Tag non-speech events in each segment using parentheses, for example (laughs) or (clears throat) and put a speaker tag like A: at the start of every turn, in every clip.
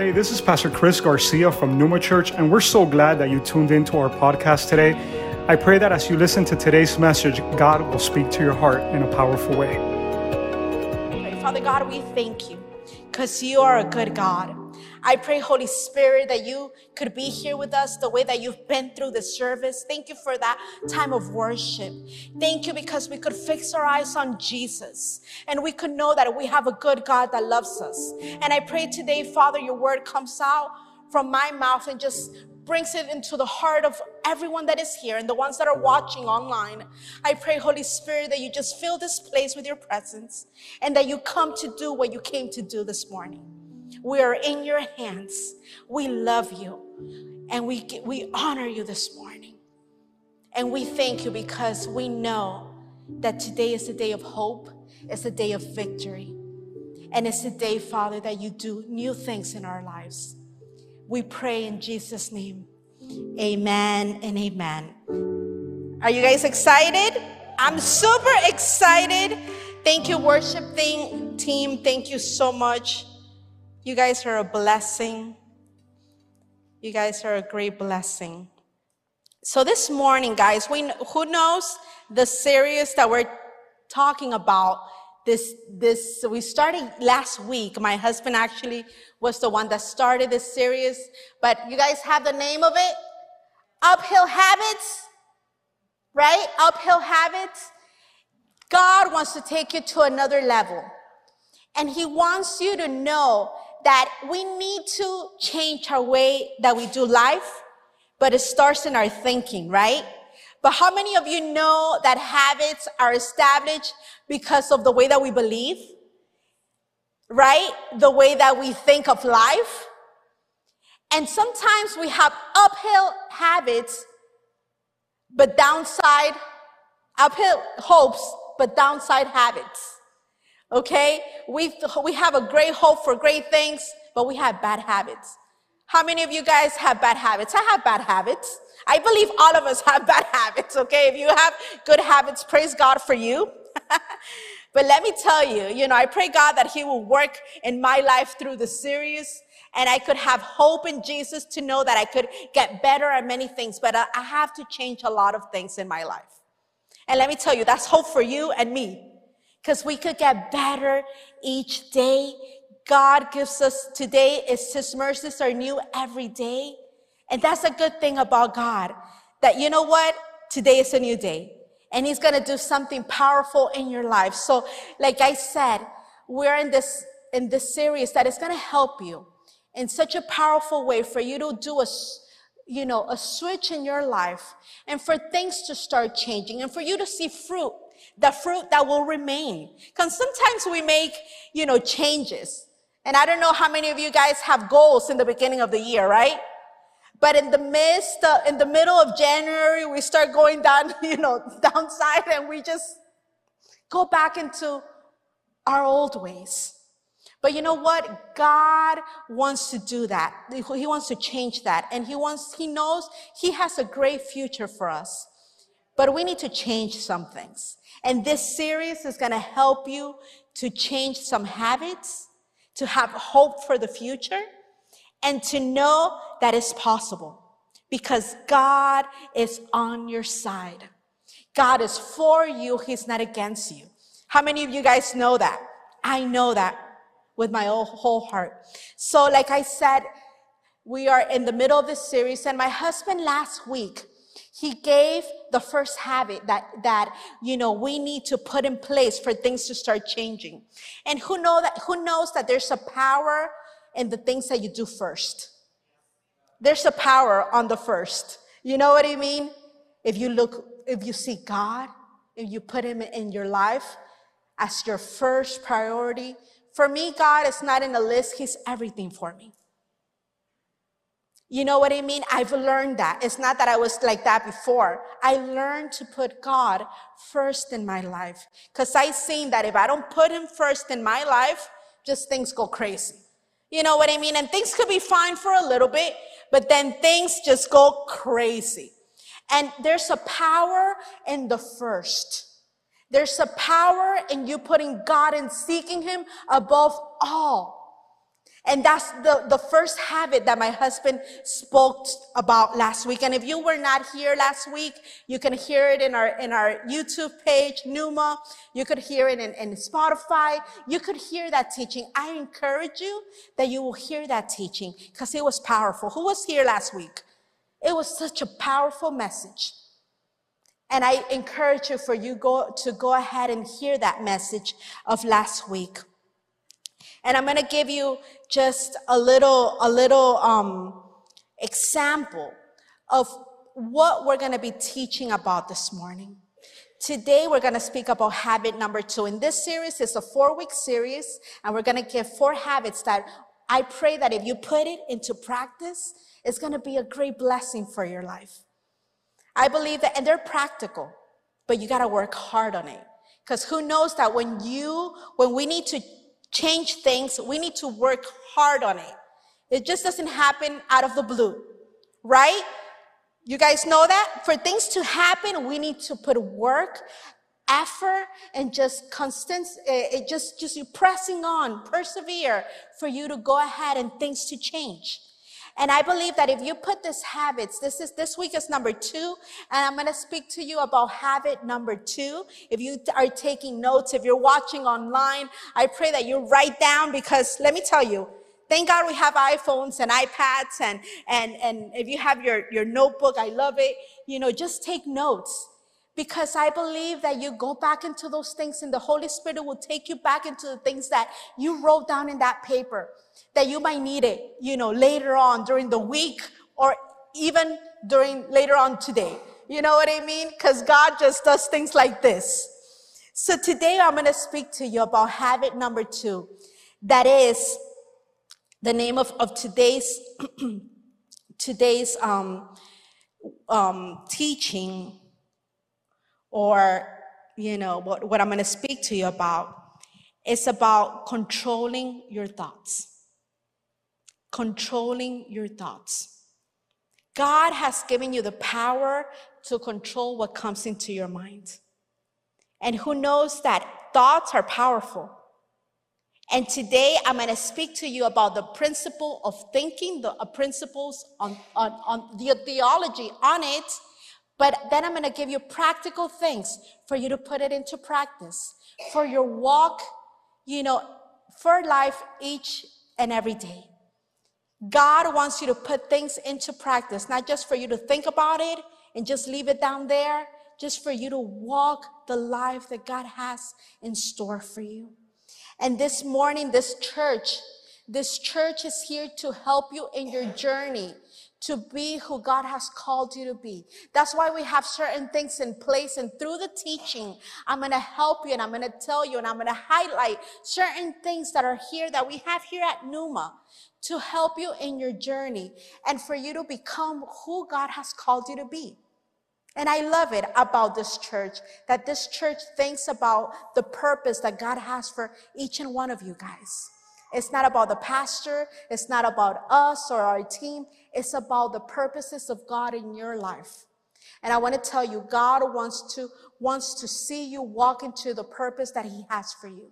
A: Hey, this is Pastor Chris Garcia from Numa Church, and we're so glad that you tuned into our podcast today. I pray that as you listen to today's message, God will speak to your heart in a powerful way.
B: Father God, we thank you because you are a good God. I pray, Holy Spirit, that you could be here with us the way that you've been through the service. Thank you for that time of worship. Thank you because we could fix our eyes on Jesus and we could know that we have a good God that loves us. And I pray today, Father, your word comes out from my mouth and just brings it into the heart of everyone that is here and the ones that are watching online. I pray, Holy Spirit, that you just fill this place with your presence and that you come to do what you came to do this morning. We are in your hands. We love you and we, we honor you this morning. And we thank you because we know that today is a day of hope, it's a day of victory. And it's a day, Father, that you do new things in our lives. We pray in Jesus' name. Amen and amen. Are you guys excited? I'm super excited. Thank you, worship thing, team. Thank you so much. You guys are a blessing. You guys are a great blessing. So this morning, guys, we, who knows the series that we're talking about? This, this, we started last week. My husband actually was the one that started this series, but you guys have the name of it? Uphill Habits, right? Uphill Habits. God wants to take you to another level. And he wants you to know that we need to change our way that we do life, but it starts in our thinking, right? But how many of you know that habits are established because of the way that we believe? Right? The way that we think of life? And sometimes we have uphill habits, but downside, uphill hopes, but downside habits. Okay? We, we have a great hope for great things, but we have bad habits. How many of you guys have bad habits? I have bad habits. I believe all of us have (laughs) bad habits, okay? If you have good habits, praise God for you. (laughs) but let me tell you, you know, I pray God that He will work in my life through the series and I could have hope in Jesus to know that I could get better at many things, but I have to change a lot of things in my life. And let me tell you, that's hope for you and me because we could get better each day. God gives us today is his mercies are new every day. And that's a good thing about God that you know what? Today is a new day and he's going to do something powerful in your life. So like I said, we're in this, in this series that is going to help you in such a powerful way for you to do a, you know, a switch in your life and for things to start changing and for you to see fruit the fruit that will remain. Because sometimes we make, you know, changes. And I don't know how many of you guys have goals in the beginning of the year, right? But in the midst, uh, in the middle of January, we start going down, (laughs) you know, downside and we just go back into our old ways. But you know what? God wants to do that. He wants to change that. And he wants, he knows he has a great future for us. But we need to change some things. And this series is going to help you to change some habits, to have hope for the future, and to know that it's possible because God is on your side. God is for you. He's not against you. How many of you guys know that? I know that with my whole heart. So, like I said, we are in the middle of this series and my husband last week he gave the first habit that, that, you know, we need to put in place for things to start changing. And who know that, who knows that there's a power in the things that you do first? There's a power on the first. You know what I mean? If you look, if you see God, if you put him in your life as your first priority, for me, God is not in a list. He's everything for me. You know what I mean? I've learned that. It's not that I was like that before. I learned to put God first in my life. Cause I seen that if I don't put him first in my life, just things go crazy. You know what I mean? And things could be fine for a little bit, but then things just go crazy. And there's a power in the first. There's a power in you putting God and seeking him above all. And that's the, the first habit that my husband spoke about last week. And if you were not here last week, you can hear it in our, in our YouTube page, Numa. You could hear it in, in Spotify. You could hear that teaching. I encourage you that you will hear that teaching because it was powerful. Who was here last week? It was such a powerful message. And I encourage you for you go, to go ahead and hear that message of last week. And I'm going to give you just a little, a little, um, example of what we're going to be teaching about this morning. Today, we're going to speak about habit number two. In this series, it's a four week series, and we're going to give four habits that I pray that if you put it into practice, it's going to be a great blessing for your life. I believe that, and they're practical, but you got to work hard on it. Because who knows that when you, when we need to change things, we need to work hard on it. It just doesn't happen out of the blue, right? You guys know that? For things to happen, we need to put work, effort, and just constant, eh, it just, just you pressing on, persevere for you to go ahead and things to change. And I believe that if you put this habits, this is, this week is number two, and I'm going to speak to you about habit number two. If you are taking notes, if you're watching online, I pray that you write down because let me tell you, thank God we have iPhones and iPads and, and, and if you have your, your notebook, I love it. You know, just take notes because I believe that you go back into those things and the Holy Spirit will take you back into the things that you wrote down in that paper that you might need it, you know, later on during the week or even during later on today. You know what I mean? Because God just does things like this. So today I'm going to speak to you about habit number two. That is the name of, of today's, (clears throat) today's, um, um, teaching or, you know, what, what I'm going to speak to you about it's about controlling your thoughts. Controlling your thoughts. God has given you the power to control what comes into your mind. And who knows that thoughts are powerful. And today I'm going to speak to you about the principle of thinking, the uh, principles on, on, on the theology on it but then I'm going to give you practical things for you to put it into practice for your walk, you know, for life each and every day. God wants you to put things into practice, not just for you to think about it and just leave it down there, just for you to walk the life that God has in store for you. And this morning, this church, this church is here to help you in your journey to be who God has called you to be. That's why we have certain things in place. And through the teaching, I'm going to help you and I'm going to tell you and I'm going to highlight certain things that are here that we have here at Numa to help you in your journey and for you to become who God has called you to be. And I love it about this church that this church thinks about the purpose that God has for each and one of you guys. It's not about the pastor. It's not about us or our team. It's about the purposes of God in your life. And I want to tell you, God wants to, wants to see you walk into the purpose that He has for you.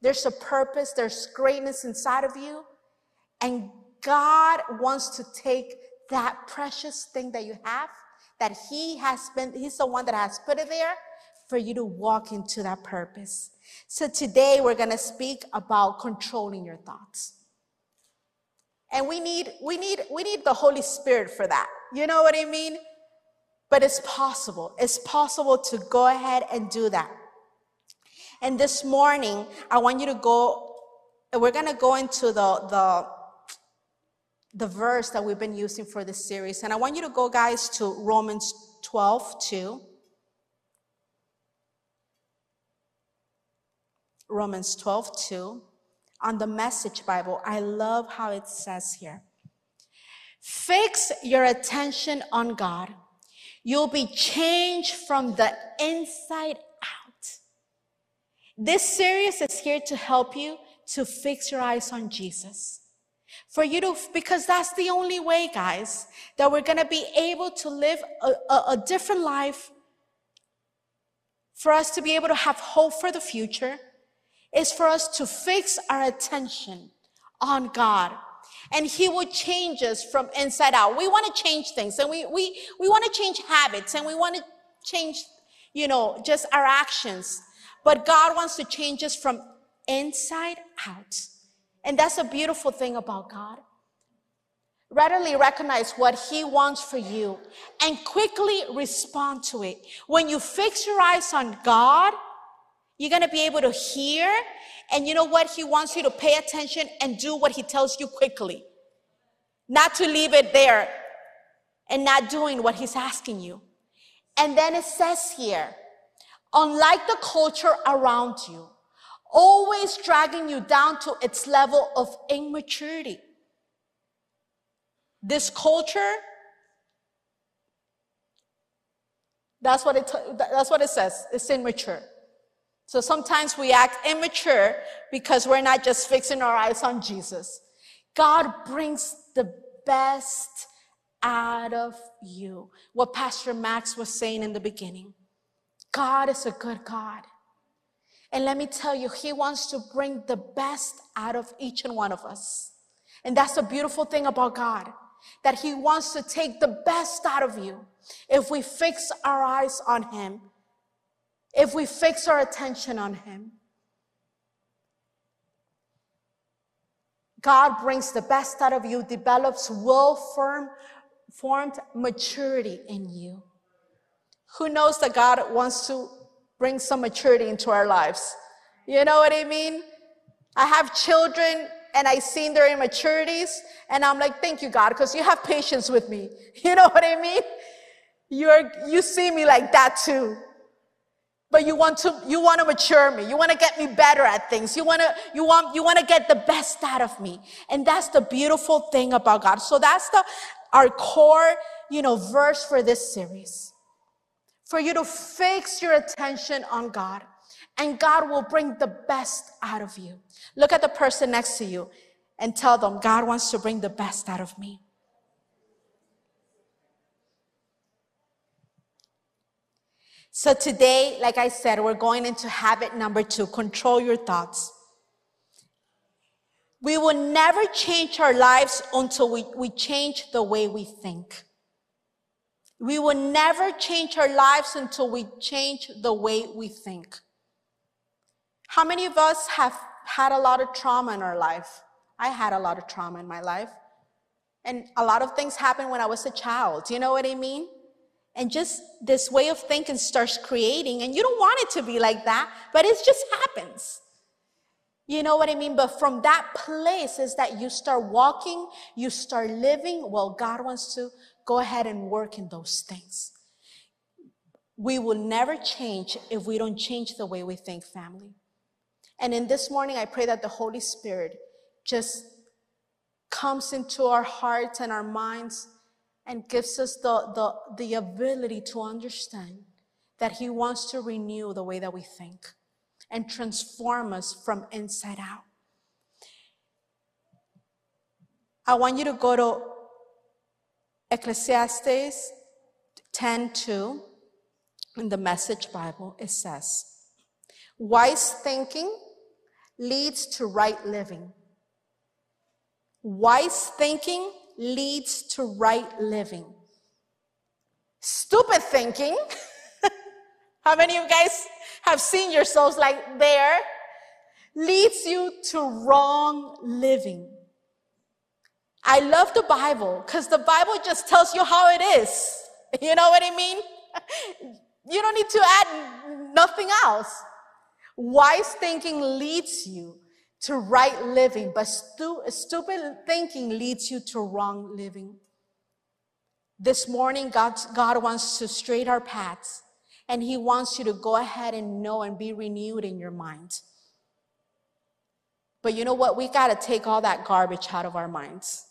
B: There's a purpose, there's greatness inside of you. And God wants to take that precious thing that you have, that He has been, He's the one that has put it there for you to walk into that purpose. So today we're going to speak about controlling your thoughts. And we need, we need, we need the Holy Spirit for that. You know what I mean? But it's possible. It's possible to go ahead and do that. And this morning, I want you to go, we're going to go into the, the, the verse that we've been using for this series. And I want you to go, guys, to Romans 12, 2. Romans 12, 2 on the Message Bible. I love how it says here. Fix your attention on God. You'll be changed from the inside out. This series is here to help you to fix your eyes on Jesus. For you to, because that's the only way, guys, that we're going to be able to live a, a, a different life, for us to be able to have hope for the future is for us to fix our attention on God. And he will change us from inside out. We want to change things and we, we, we want to change habits and we want to change, you know, just our actions. But God wants to change us from inside out. And that's a beautiful thing about God. Readily recognize what He wants for you and quickly respond to it. When you fix your eyes on God, you're going to be able to hear. And you know what? He wants you to pay attention and do what He tells you quickly, not to leave it there and not doing what He's asking you. And then it says here, unlike the culture around you, always dragging you down to its level of immaturity. This culture, that's what it, that's what it says. It's immature. So sometimes we act immature because we're not just fixing our eyes on Jesus. God brings the best out of you. What Pastor Max was saying in the beginning. God is a good God. And let me tell you, He wants to bring the best out of each and one of us. And that's the beautiful thing about God, that He wants to take the best out of you if we fix our eyes on Him, if we fix our attention on Him. God brings the best out of you, develops well firm, formed maturity in you. Who knows that God wants to bring some maturity into our lives? You know what I mean? I have children and I seen their immaturities and I'm like, thank you, God, because you have patience with me. (laughs) You know what I mean? You're, you see me like that too. But you want to, you want to mature me. You want to get me better at things. You want to, you want, you want to get the best out of me. And that's the beautiful thing about God. So that's the, our core, you know, verse for this series for you to fix your attention on God, and God will bring the best out of you. Look at the person next to you and tell them, God wants to bring the best out of me. So today, like I said, we're going into habit number two control your thoughts. We will never change our lives until we, we change the way we think. We will never change our lives until we change the way we think. How many of us have had a lot of trauma in our life? I had a lot of trauma in my life. And a lot of things happened when I was a child. Do You know what I mean? And just this way of thinking starts creating, and you don't want it to be like that, but it just happens. You know what I mean? But from that place is that you start walking, you start living. Well, God wants to go ahead and work in those things. We will never change if we don't change the way we think, family. And in this morning, I pray that the Holy Spirit just comes into our hearts and our minds and gives us the, the, the ability to understand that He wants to renew the way that we think and transform us from inside out. I want you to go to Ecclesiastes 10:2 in the Message Bible it says, "Wise thinking leads to right living. Wise thinking leads to right living. Stupid thinking, (laughs) how many of you guys have seen yourselves like there, leads you to wrong living. I love the Bible because the Bible just tells you how it is. (laughs) You know what I mean? (laughs) You don't need to add nothing else. Wise thinking leads you to right living, but stu- stupid thinking leads you to wrong living. This morning, God, God wants to straight our paths, and He wants you to go ahead and know and be renewed in your mind. But you know what? We got to take all that garbage out of our minds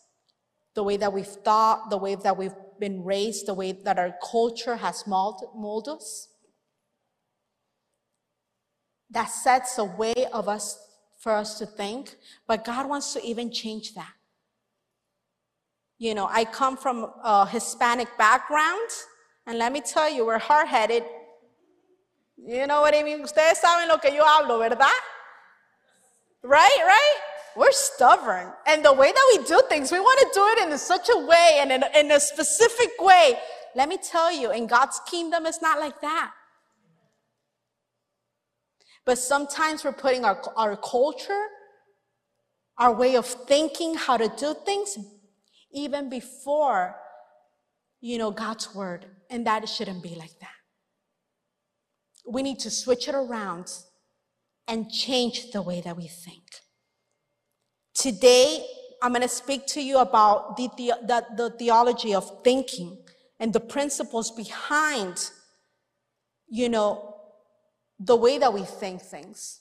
B: the way that we've thought, the way that we've been raised, the way that our culture has molded us. That sets a way of us for us to think, but God wants to even change that. You know, I come from a Hispanic background, and let me tell you, we're hard headed. You know what I mean? Ustedes saben lo que yo hablo, ¿verdad? Right, right? we're stubborn. And the way that we do things, we want to do it in such a way and in, in a specific way. Let me tell you, in God's kingdom, it's not like that. But sometimes we're putting our, our culture, our way of thinking, how to do things, even before, you know, God's word. And that shouldn't be like that. We need to switch it around and change the way that we think. Today, I'm going to speak to you about the, the, the, the theology of thinking and the principles behind, you know, the way that we think things.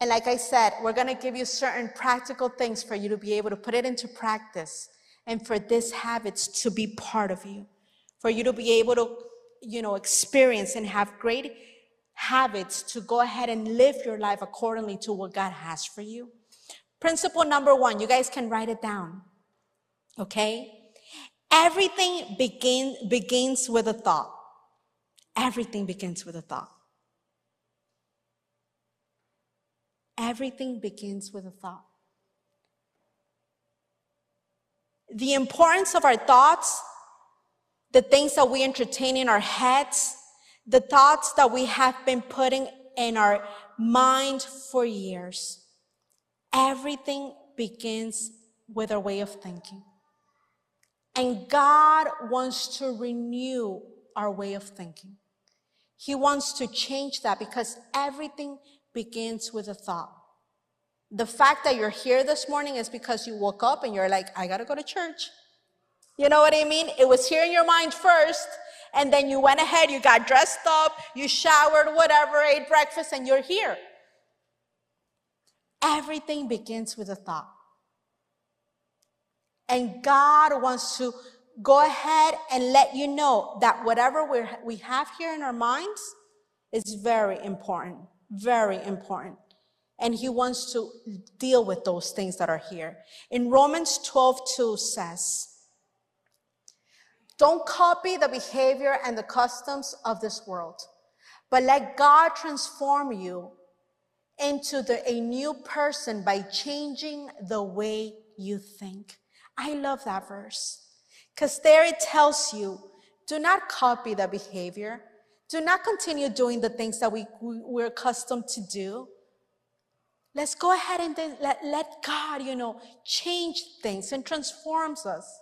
B: And like I said, we're going to give you certain practical things for you to be able to put it into practice and for these habits to be part of you, for you to be able to, you know, experience and have great habits to go ahead and live your life accordingly to what God has for you. Principle number one, you guys can write it down. Okay? Everything begin, begins with a thought. Everything begins with a thought. Everything begins with a thought. The importance of our thoughts, the things that we entertain in our heads, the thoughts that we have been putting in our mind for years. Everything begins with our way of thinking. And God wants to renew our way of thinking. He wants to change that because everything begins with a thought. The fact that you're here this morning is because you woke up and you're like, I gotta go to church. You know what I mean? It was here in your mind first, and then you went ahead, you got dressed up, you showered, whatever, ate breakfast, and you're here. Everything begins with a thought. And God wants to go ahead and let you know that whatever we we have here in our minds is very important, very important. And He wants to deal with those things that are here. In Romans 12, 2 says, don't copy the behavior and the customs of this world, but let God transform you into the, a new person by changing the way you think. I love that verse because there it tells you do not copy the behavior. Do not continue doing the things that we, we're accustomed to do. Let's go ahead and let, let God, you know, change things and transforms us.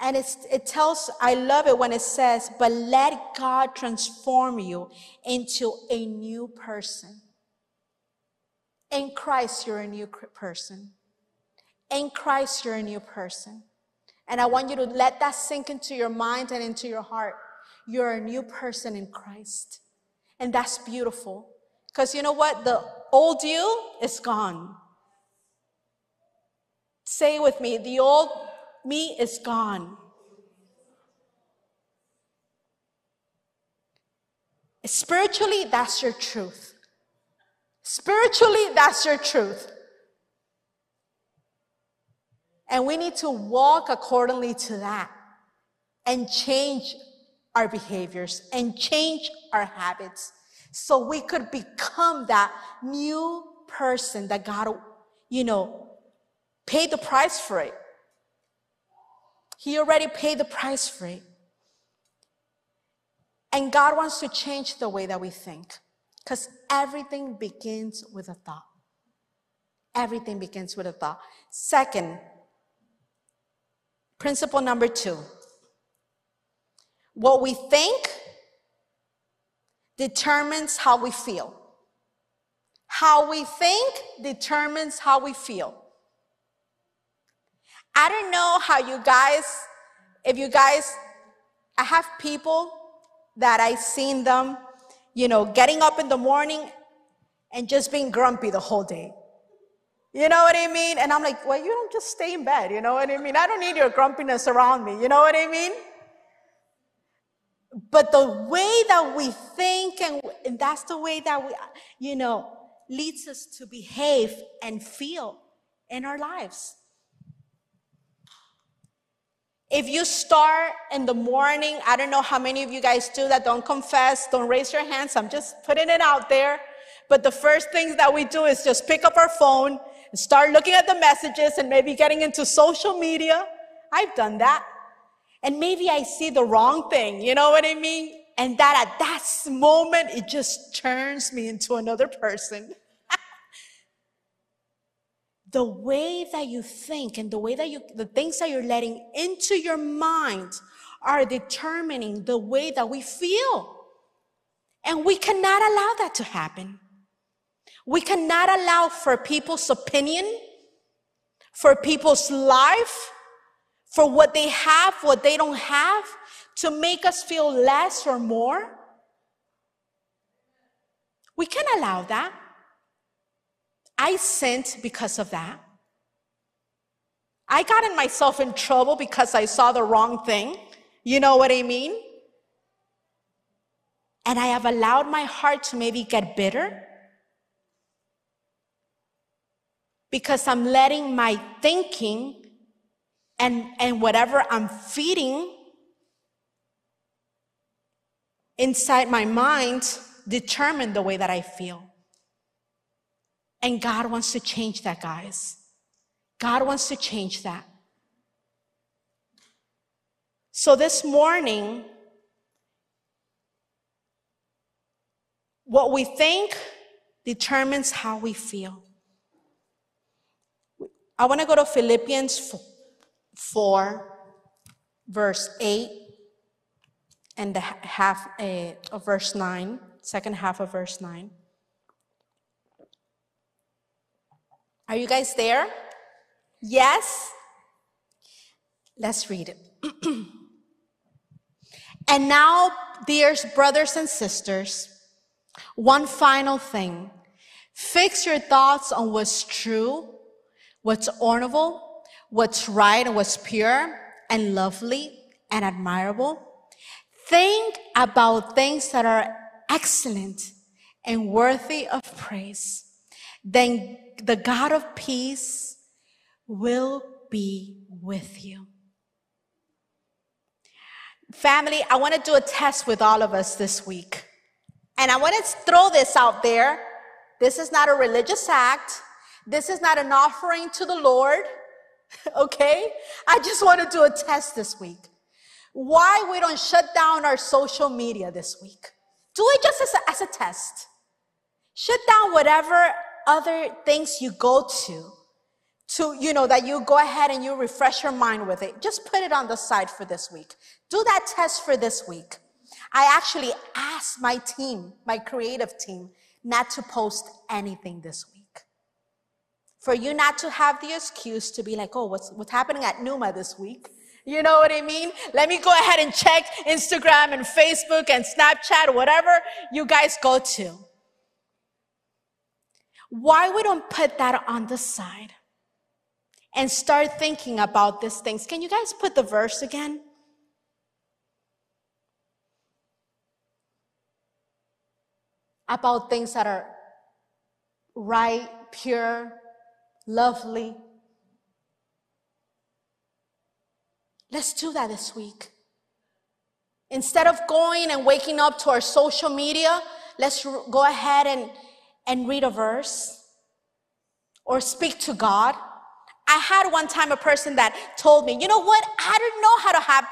B: And it tells, I love it when it says, but let God transform you into a new person. In Christ, you're a new person. In Christ, you're a new person. And I want you to let that sink into your mind and into your heart. You're a new person in Christ. And that's beautiful. Because you know what? The old you is gone. Say with me, the old me is gone. Spiritually, that's your truth. Spiritually, that's your truth. And we need to walk accordingly to that and change our behaviors and change our habits so we could become that new person that God, you know, paid the price for it. He already paid the price for it. And God wants to change the way that we think because everything begins with a thought. Everything begins with a thought. Second, principle number two what we think determines how we feel. How we think determines how we feel. I don't know how you guys, if you guys, I have people that I seen them, you know, getting up in the morning and just being grumpy the whole day. You know what I mean? And I'm like, well, you don't just stay in bed. You know what I mean? I don't need your grumpiness around me. You know what I mean? But the way that we think, and, and that's the way that we, you know, leads us to behave and feel in our lives. If you start in the morning, I don't know how many of you guys do that, don't confess, don't raise your hands, I'm just putting it out there. but the first things that we do is just pick up our phone and start looking at the messages and maybe getting into social media. I've done that. And maybe I see the wrong thing. You know what I mean? And that at that moment, it just turns me into another person. (laughs) the way that you think and the way that you, the things that you're letting into your mind are determining the way that we feel. And we cannot allow that to happen. We cannot allow for people's opinion, for people's life, for what they have, what they don't have, to make us feel less or more. We can't allow that. I sinned because of that. I got in myself in trouble because I saw the wrong thing. You know what I mean? And I have allowed my heart to maybe get bitter because I'm letting my thinking and, and whatever I'm feeding inside my mind determine the way that I feel. And God wants to change that, guys. God wants to change that. So this morning, what we think determines how we feel. I want to go to Philippians 4, verse 8, and the half uh, of verse 9, second half of verse 9. Are you guys there? Yes? Let's read it. (clears throat) and now, dear brothers and sisters, one final thing. Fix your thoughts on what's true, what's honorable, what's right, and what's pure and lovely and admirable. Think about things that are excellent and worthy of praise. Then the God of peace will be with you. Family, I want to do a test with all of us this week. And I want to throw this out there. This is not a religious act. This is not an offering to the Lord. (laughs) okay? I just want to do a test this week. Why we don't shut down our social media this week. Do it just as a, as a test. Shut down whatever other things you go to to, you know, that you go ahead and you refresh your mind with it. Just put it on the side for this week. Do that test for this week. I actually asked my team, my creative team, not to post anything this week. For you not to have the excuse to be like, oh, what's, what's happening at Numa this week? You know what I mean? Let me go ahead and check Instagram and Facebook and Snapchat, whatever you guys go to. Why we don't put that on the side and start thinking about these things? Can you guys put the verse again? About things that are right, pure, lovely. Let's do that this week. Instead of going and waking up to our social media, let's go ahead and and read a verse or speak to God. I had one time a person that told me, you know what? I don't know how to have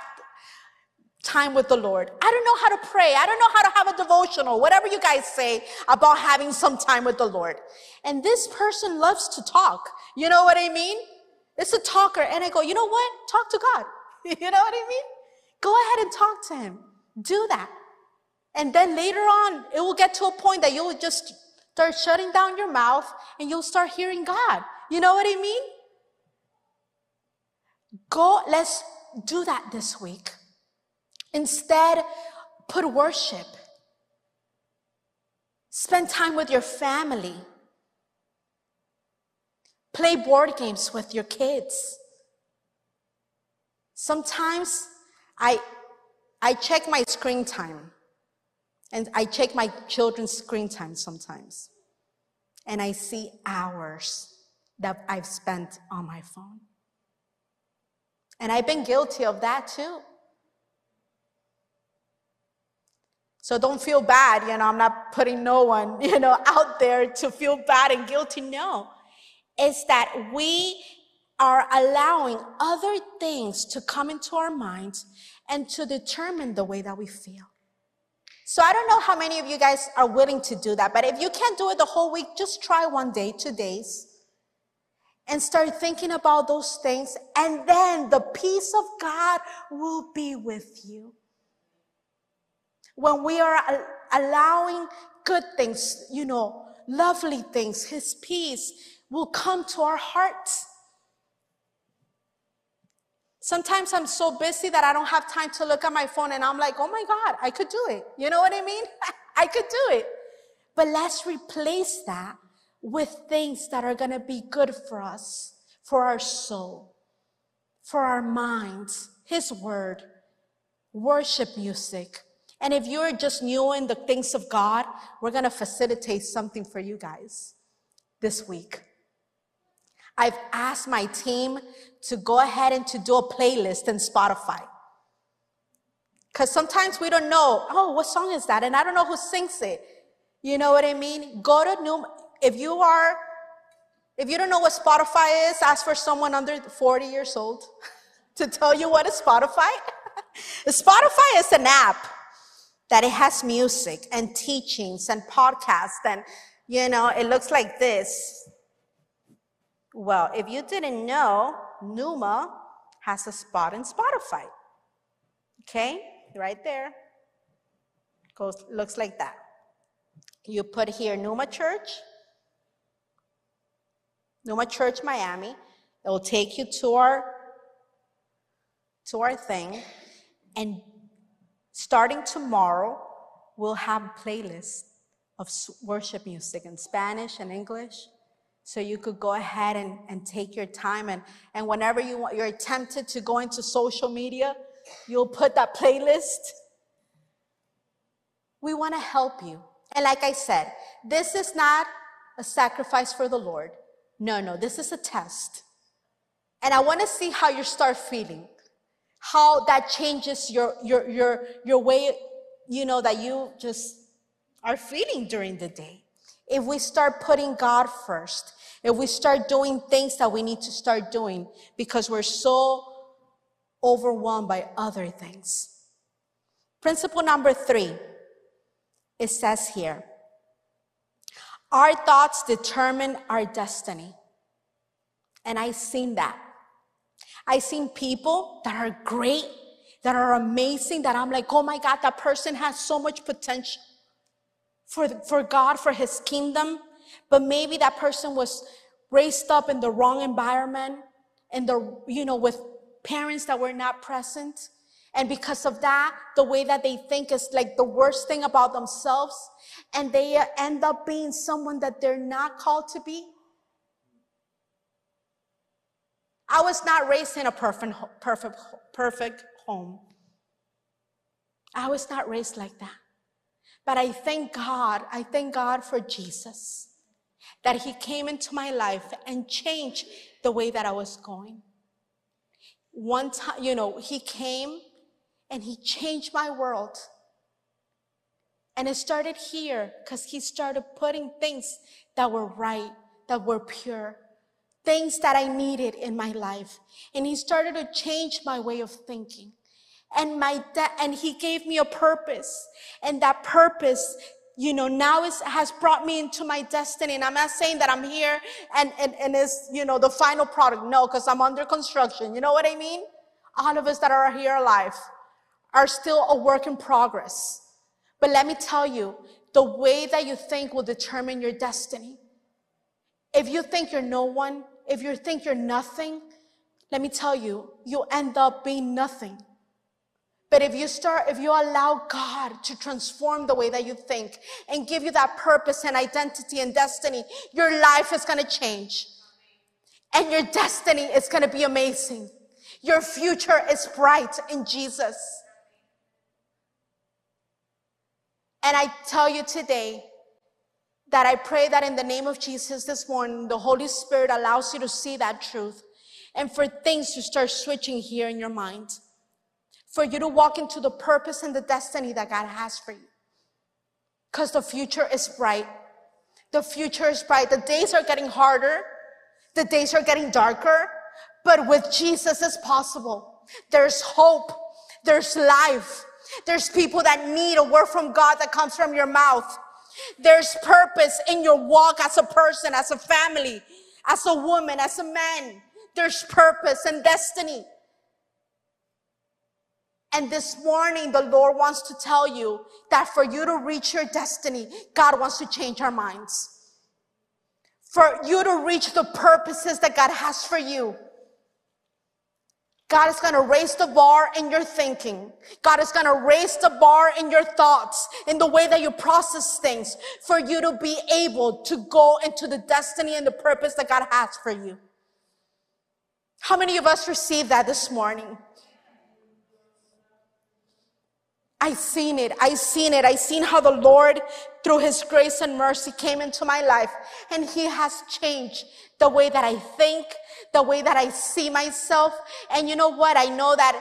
B: time with the Lord. I don't know how to pray. I don't know how to have a devotional, whatever you guys say about having some time with the Lord. And this person loves to talk. You know what I mean? It's a talker. And I go, you know what? Talk to God. (laughs) you know what I mean? Go ahead and talk to him. Do that. And then later on, it will get to a point that you'll just Start shutting down your mouth and you'll start hearing God. You know what I mean? Go, let's do that this week. Instead, put worship. Spend time with your family. Play board games with your kids. Sometimes I, I check my screen time. And I check my children's screen time sometimes, and I see hours that I've spent on my phone. And I've been guilty of that too. So don't feel bad. You know, I'm not putting no one, (laughs) you know, out there to feel bad and guilty. No. It's that we are allowing other things to come into our minds and to determine the way that we feel. So I don't know how many of you guys are willing to do that, but if you can't do it the whole week, just try one day, two days, and start thinking about those things, and then the peace of God will be with you. When we are allowing good things, you know, lovely things, His peace will come to our hearts. Sometimes I'm so busy that I don't have time to look at my phone and I'm like, oh my God, I could do it. You know what I mean? (laughs) I could do it. But let's replace that with things that are going to be good for us, for our soul, for our minds, His Word, worship music. And if you're just new in the things of God, we're going to facilitate something for you guys this week. I've asked my team to go ahead and to do a playlist in Spotify. Because sometimes we don't know, oh, what song is that? And I don't know who sings it. You know what I mean? Go to new, if you are, if you don't know what Spotify is, ask for someone under 40 years old (laughs) to tell you what is Spotify. (laughs) Spotify is an app that it has music and teachings and podcasts and, you know, it looks like this. Well, if you didn't know, Numa has a spot in Spotify. Okay, right there. Goes looks like that. You put here Numa Church, Numa Church Miami. It will take you to our to our thing, and starting tomorrow, we'll have a playlist of worship music in Spanish and English so you could go ahead and, and take your time and, and whenever you want, you're tempted to go into social media, you'll put that playlist. We want to help you. And like I said, this is not a sacrifice for the Lord. No, no, this is a test. And I want to see how you start feeling, how that changes your, your, your, your way, you know, that you just are feeling during the day. If we start putting God first, if we start doing things that we need to start doing because we're so overwhelmed by other things. Principle number three, it says here, our thoughts determine our destiny. And I've seen that. I've seen people that are great, that are amazing, that I'm like, oh my God, that person has so much potential for, for God, for his kingdom but maybe that person was raised up in the wrong environment and the, you know, with parents that were not present. And because of that, the way that they think is like the worst thing about themselves. And they end up being someone that they're not called to be. I was not raised in a perfect, perfect, perfect home. I was not raised like that. But I thank God. I thank God for Jesus that he came into my life and changed the way that I was going. One time, you know, he came and he changed my world. And it started here because he started putting things that were right, that were pure, things that I needed in my life. And he started to change my way of thinking. And my, de- and he gave me a purpose. And that purpose you know, now it has brought me into my destiny. And I'm not saying that I'm here and, and, and it's, you know, the final product. No, because I'm under construction. You know what I mean? All of us that are here alive are still a work in progress. But let me tell you, the way that you think will determine your destiny. If you think you're no one, if you think you're nothing, let me tell you, you'll end up being nothing. But if you start, if you allow God to transform the way that you think and give you that purpose and identity and destiny, your life is going to change. And your destiny is going to be amazing. Your future is bright in Jesus. And I tell you today that I pray that in the name of Jesus this morning, the Holy Spirit allows you to see that truth and for things to start switching here in your mind for you to walk into the purpose and the destiny that God has for you. because the future is bright. The future is bright. The days are getting harder. The days are getting darker. But with Jesus, it's possible. There's hope. There's life. There's people that need a word from God that comes from your mouth. There's purpose in your walk as a person, as a family, as a woman, as a man. There's purpose and destiny. And this morning, the Lord wants to tell you that for you to reach your destiny, God wants to change our minds. For you to reach the purposes that God has for you, God is going to raise the bar in your thinking. God is going to raise the bar in your thoughts, in the way that you process things for you to be able to go into the destiny and the purpose that God has for you. How many of us received that this morning? I seen it. I seen it. I seen how the Lord, through his grace and mercy, came into my life and he has changed the way that I think, the way that I see myself. And you know what? I know that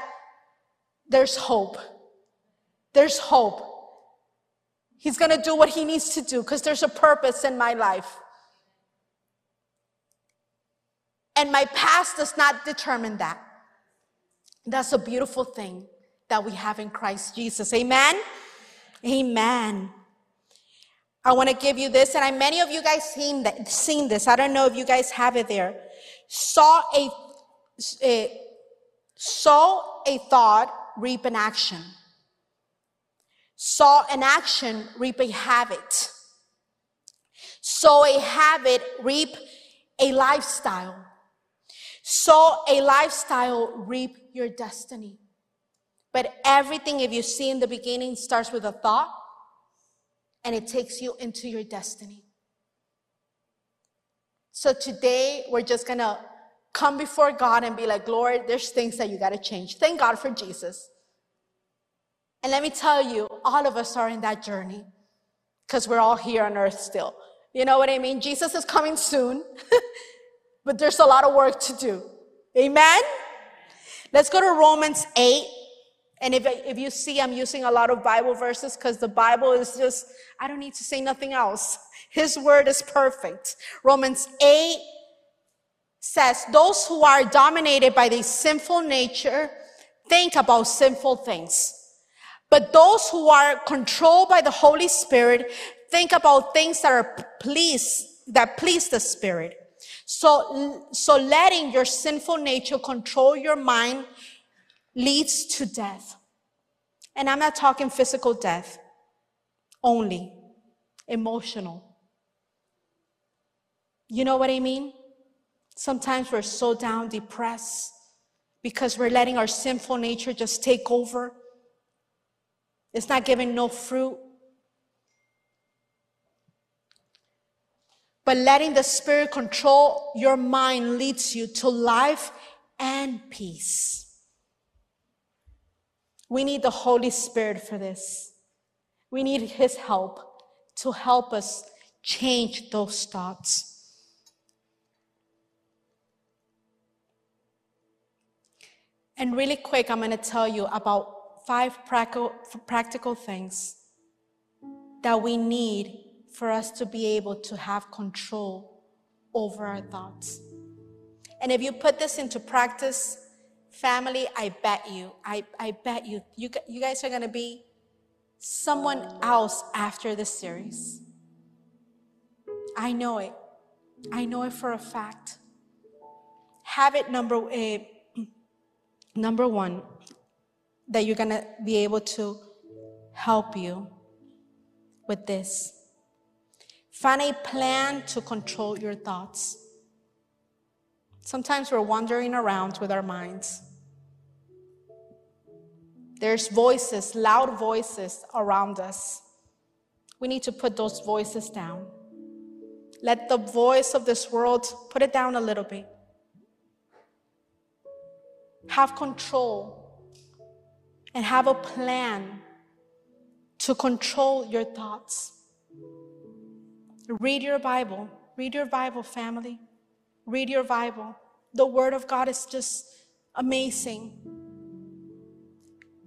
B: there's hope. There's hope. He's going to do what he needs to do because there's a purpose in my life. And my past does not determine that. That's a beautiful thing that we have in Christ Jesus. Amen? Amen. I want to give you this, and I, many of you guys seen that, seen this. I don't know if you guys have it there. Saw a, a saw a thought, reap an action. Saw an action, reap a habit. Sow a habit, reap a lifestyle. Sow a lifestyle, reap your destiny. But everything, if you see in the beginning, starts with a thought and it takes you into your destiny. So today, we're just gonna come before God and be like, Lord, there's things that you gotta change. Thank God for Jesus. And let me tell you, all of us are in that journey because we're all here on earth still. You know what I mean? Jesus is coming soon, (laughs) but there's a lot of work to do. Amen? Let's go to Romans 8. And if, if you see, I'm using a lot of Bible verses because the Bible is just, I don't need to say nothing else. His word is perfect. Romans 8 says, those who are dominated by the sinful nature think about sinful things. But those who are controlled by the Holy Spirit think about things that are pleased, that please the Spirit. So, so letting your sinful nature control your mind leads to death. And I'm not talking physical death only, emotional. You know what I mean? Sometimes we're so down, depressed, because we're letting our sinful nature just take over. It's not giving no fruit. But letting the Spirit control your mind leads you to life and peace. We need the Holy Spirit for this. We need His help to help us change those thoughts. And really quick, I'm going to tell you about five practical, things that we need for us to be able to have control over our thoughts. And if you put this into practice, Family, I bet you, I, I bet you, you, you guys are going to be someone else after this series. I know it. I know it for a fact. Habit number, uh, number one that you're going to be able to help you with this. Find a plan to control your thoughts. Sometimes we're wandering around with our minds. There's voices, loud voices around us. We need to put those voices down. Let the voice of this world put it down a little bit. Have control and have a plan to control your thoughts. Read your Bible. Read your Bible, family. Read your Bible. The Word of God is just amazing.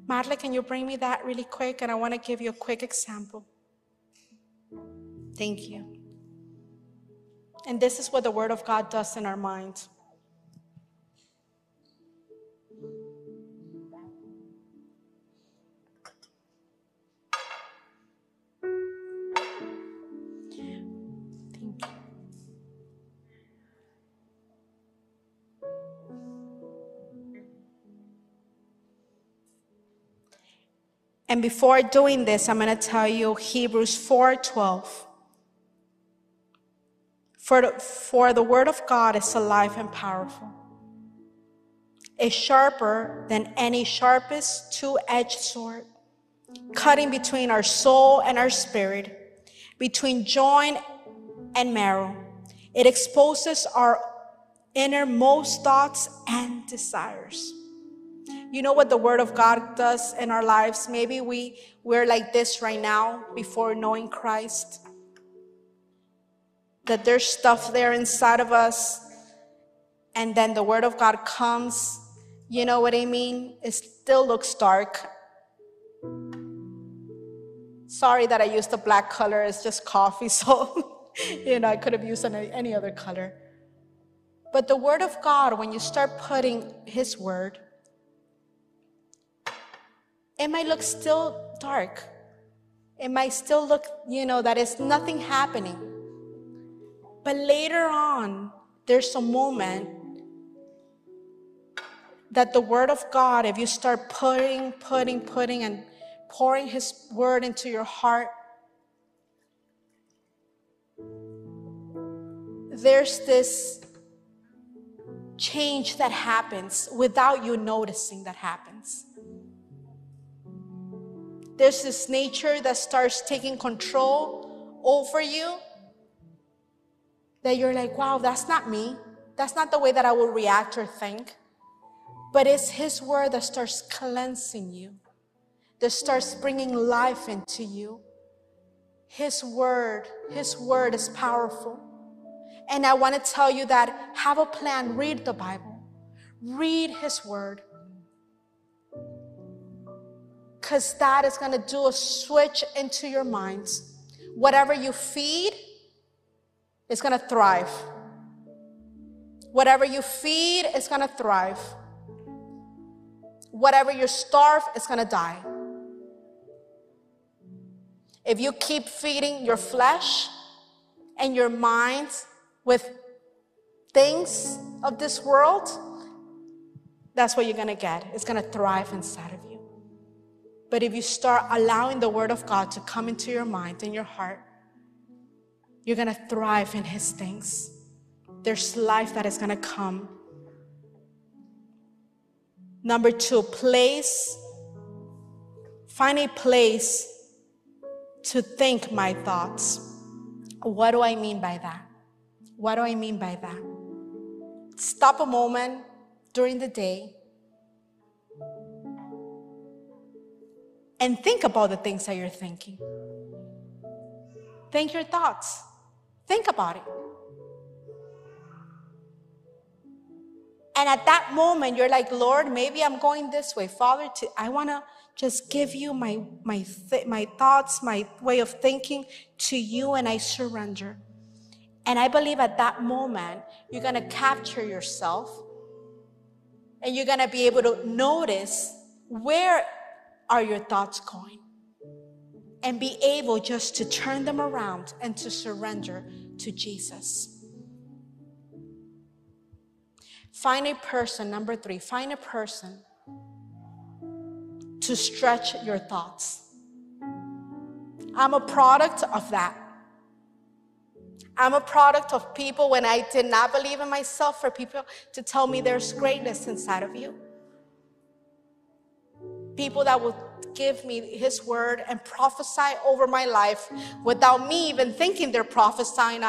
B: Marla, can you bring me that really quick? And I want to give you a quick example. Thank you. And this is what the Word of God does in our minds. And before doing this, I'm going to tell you Hebrews 4:12. For the, for the word of God is alive and powerful. Is sharper than any sharpest two-edged sword, cutting between our soul and our spirit, between joint and marrow. It exposes our innermost thoughts and desires. You know what the word of God does in our lives? Maybe we we're like this right now before knowing Christ. That there's stuff there inside of us and then the word of God comes. You know what I mean? It still looks dark. Sorry that I used the black color. It's just coffee, (laughs) so you know I could have used any, any other color. But the word of God, when you start putting His word it might look still dark. It might still look, you know, that is nothing happening. But later on, there's a moment that the Word of God, if you start putting, putting, putting, and pouring His Word into your heart, there's this change that happens without you noticing that happens. There's this nature that starts taking control over you that you're like, wow, that's not me. That's not the way that I will react or think. But it's His word that starts cleansing you, that starts bringing life into you. His word, His word is powerful. And I want to tell you that have a plan, read the Bible, read His word. Because that is going to do a switch into your minds. Whatever you feed is going to thrive. Whatever you feed is going to thrive. Whatever you starve is going to die. If you keep feeding your flesh and your mind with things of this world, that's what you're going to get. It's going to thrive inside of you. But if you start allowing the Word of God to come into your mind and your heart, you're going to thrive in His things. There's life that is going to come. Number two, place, find a place to think my thoughts. What do I mean by that? What do I mean by that? Stop a moment during the day and think about the things that you're thinking. Think your thoughts. Think about it. And at that moment, you're like, Lord, maybe I'm going this way. Father, to, I want to just give you my, my, th- my thoughts, my way of thinking to you, and I surrender. And I believe at that moment, you're going to capture yourself and you're going to be able to notice where are your thoughts going? And be able just to turn them around and to surrender to Jesus. Find a person, number three, find a person to stretch your thoughts. I'm a product of that. I'm a product of people when I did not believe in myself, for people to tell me there's greatness inside of you people that will give me his word and prophesy over my life without me even thinking they're prophesying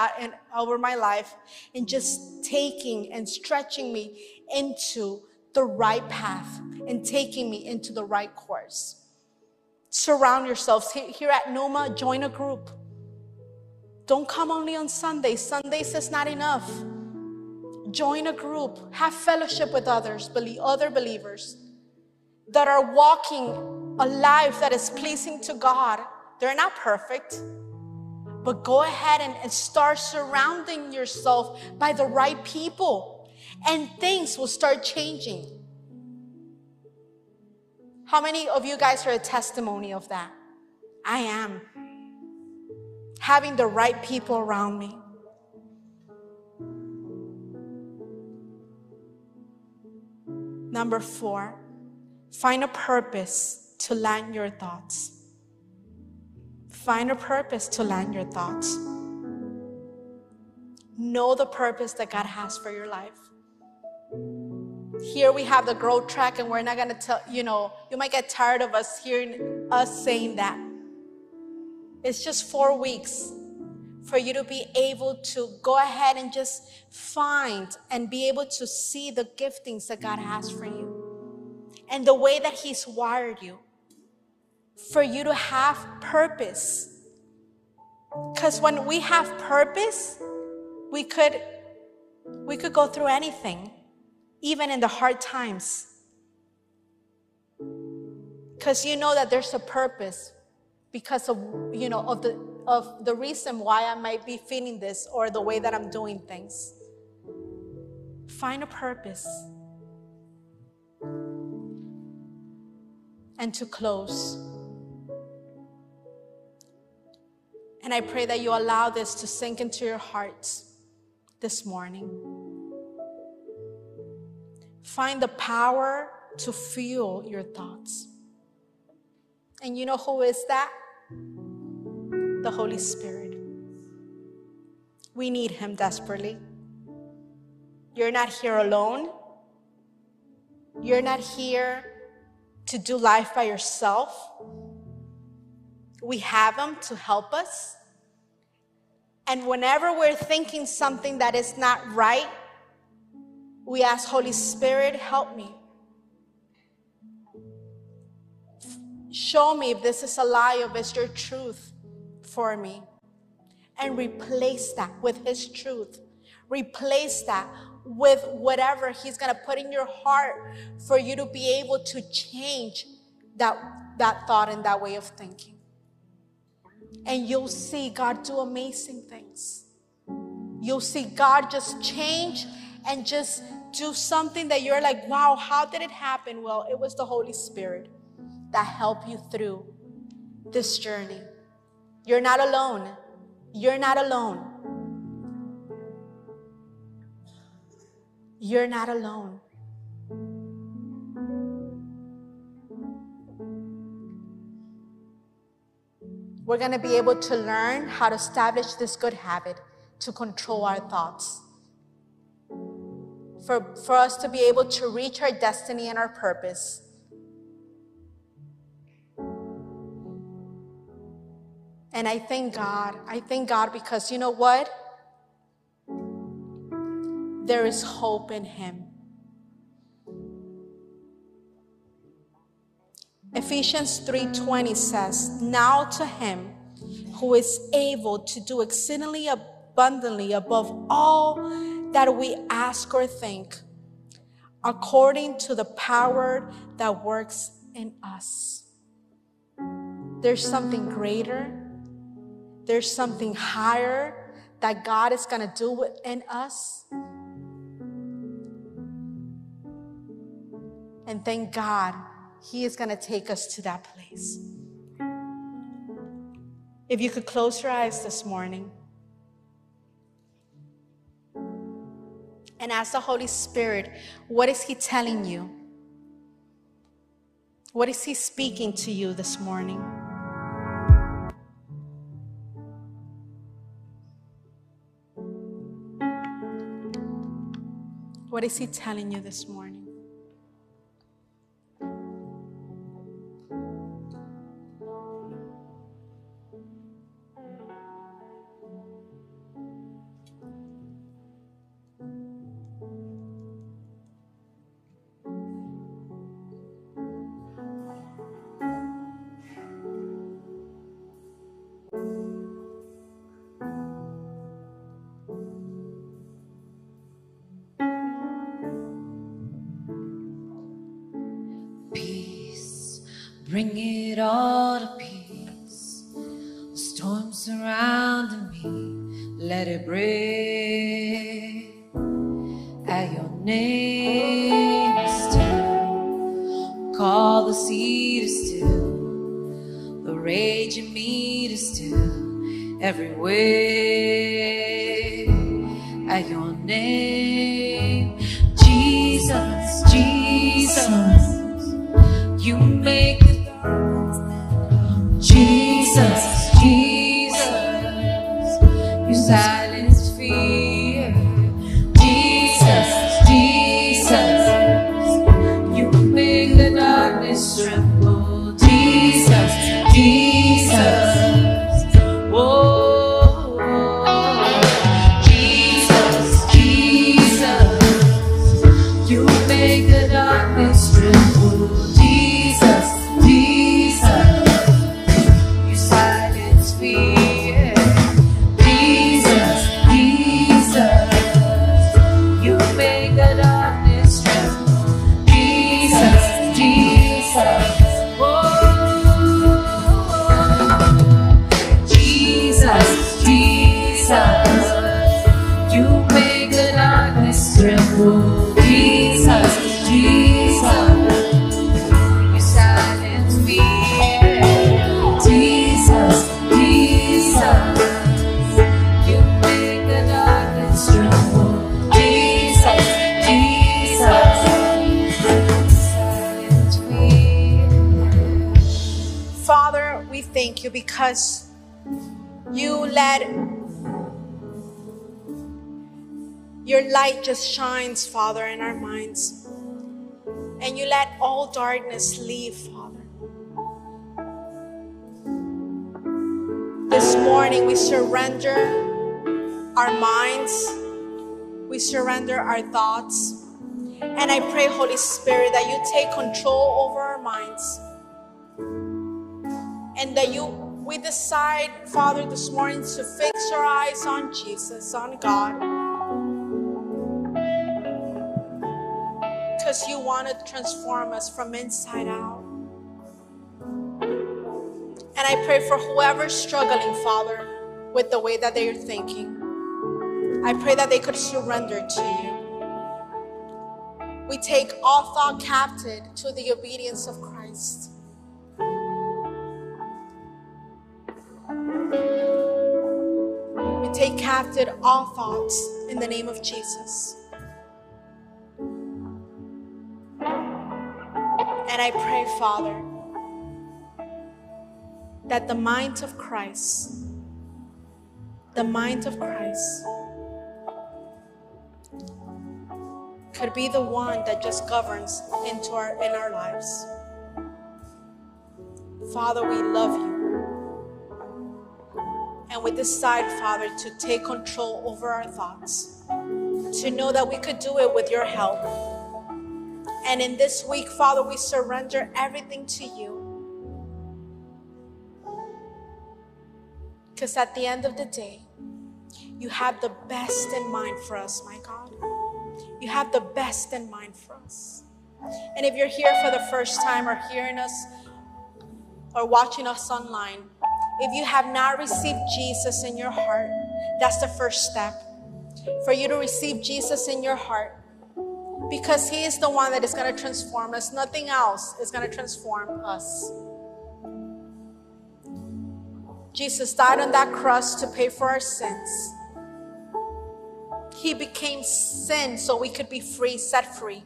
B: over my life and just taking and stretching me into the right path and taking me into the right course. Surround yourselves here at Noma, join a group. Don't come only on Sundays. Sundays is not enough. Join a group, have fellowship with others, believe other believers that are walking a life that is pleasing to God. They're not perfect, But go ahead and, and start surrounding yourself by the right people, and things will start changing. How many of you guys are a testimony of that? I am. Having the right people around me. Number four, find a purpose to land your thoughts. Find a purpose to land your thoughts. Know the purpose that God has for your life. Here we have the growth track, and we're not gonna tell, you know, you might get tired of us hearing us saying that. It's just four weeks for you to be able to go ahead and just find and be able to see the giftings that God has for you and the way that He's wired you for you to have purpose. Because when we have purpose, we could we could go through anything, even in the hard times. Because you know that there's a purpose because of you know of the of the reason why I might be feeling this or the way that I'm doing things. Find a purpose. And to close. And I pray that you allow this to sink into your hearts this morning. Find the power to fuel your thoughts. And you know who is that? The Holy Spirit. We need Him desperately. You're not here alone. You're not here to do life by yourself. We have them to help us. And whenever we're thinking something that is not right, we ask, Holy Spirit, help me. Show me if this is a lie if it's your truth for me. And replace that with His truth. Replace that with whatever He's going to put in your heart for you to be able to change that, that thought and that way of thinking and you'll see God do amazing things. You'll see God just change and just do something that you're like, wow, how did it happen? Well, it was the Holy Spirit that helped you through this journey. You're not alone. You're not alone. You're not alone. We're going to be able to learn how to establish this good habit to control our thoughts. For, for us to be able to reach our destiny and our purpose. And I thank God. I thank God because you know what? There is hope in Him. Ephesians 3:20 says, "Now to him who is able to do exceedingly abundantly above all that we ask or think, according to the power that works in us." There's something greater. There's something higher that God is going to do within us. And thank God he is going to take us to that place. If you could close your eyes this morning and ask the Holy Spirit, what is He telling you? What is He speaking to you this morning? What is He telling you this morning?
C: Bring it all to peace. The storm surrounding me, Let it break at your name still. Call the sea to still, the rage in me to still. Every way at your name, Jesus, Jesus, you make
B: your light just shines, Father, in our minds. And you let all darkness leave, Father. This morning we surrender our minds, we surrender our thoughts. And I pray, Holy Spirit, that you take control over our minds and that you we decide father this morning to fix our eyes on jesus on god because you want to transform us from inside out. And i pray for whoever's struggling father with the way that they're thinking. I pray that they could surrender to you. We take all thought captive to the obedience of christ. We take captive all thoughts in the name of Jesus. And I pray, Father, that the mind of Christ, the mind of Christ, could be the one that just governs into our in our lives. Father, we love you. And we decide, Father, to take control over our thoughts, to know that we could do it with your help. And in this week, Father, we surrender everything to you. Because at the end of the day, you have the best in mind for us, my God. You have the best in mind for us. And if you're here for the first time or hearing us or watching us online, if you have not received Jesus in your heart, that's the first step. For you to receive Jesus in your heart, because He is the one that is going to transform us. Nothing else is going to transform us. Jesus died on that cross to pay for our sins. He became sin so we could be free, set free.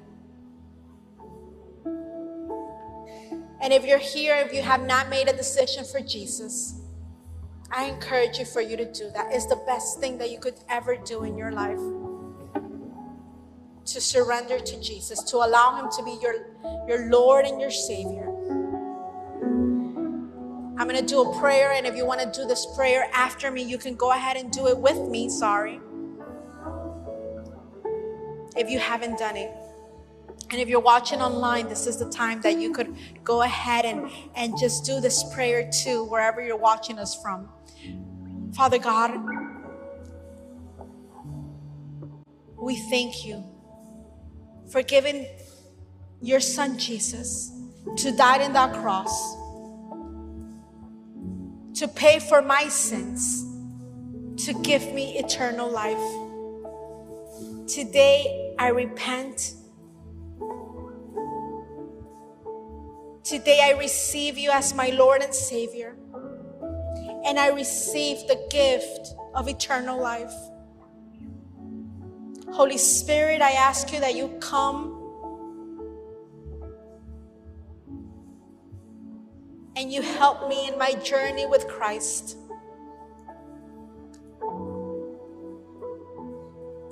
B: And if you're here, if you have not made a decision for Jesus, I encourage you for you to do that. It's the best thing that you could ever do in your life. To surrender to Jesus, to allow Him to be your, your Lord and your Savior. I'm going to do a prayer, and if you want to do this prayer after me, you can go ahead and do it with me. Sorry. If you haven't done it. And if you're watching online, this is the time that you could go ahead and, and just do this prayer too, wherever you're watching us from. Father God, we thank you for giving your son Jesus to die in that cross, to pay for my sins, to give me eternal life. Today I repent. Today I receive you as my Lord and Savior. And I receive the gift of eternal life. Holy Spirit, I ask you that you come and you help me in my journey with Christ.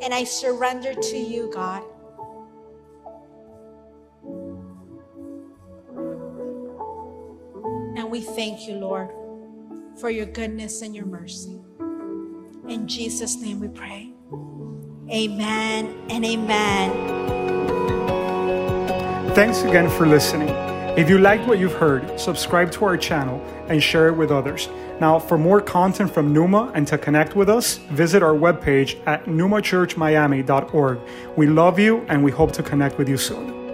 B: And I surrender to you, God. And we thank you, Lord, for your goodness and your mercy. In Jesus' name we pray. Amen and amen.
A: Thanks again for listening. If you liked what you've heard, subscribe to our channel and share it with others. Now, for more content from Numa and to connect with us, visit our webpage at numachurchmiami.org. We love you and we hope to connect with you soon.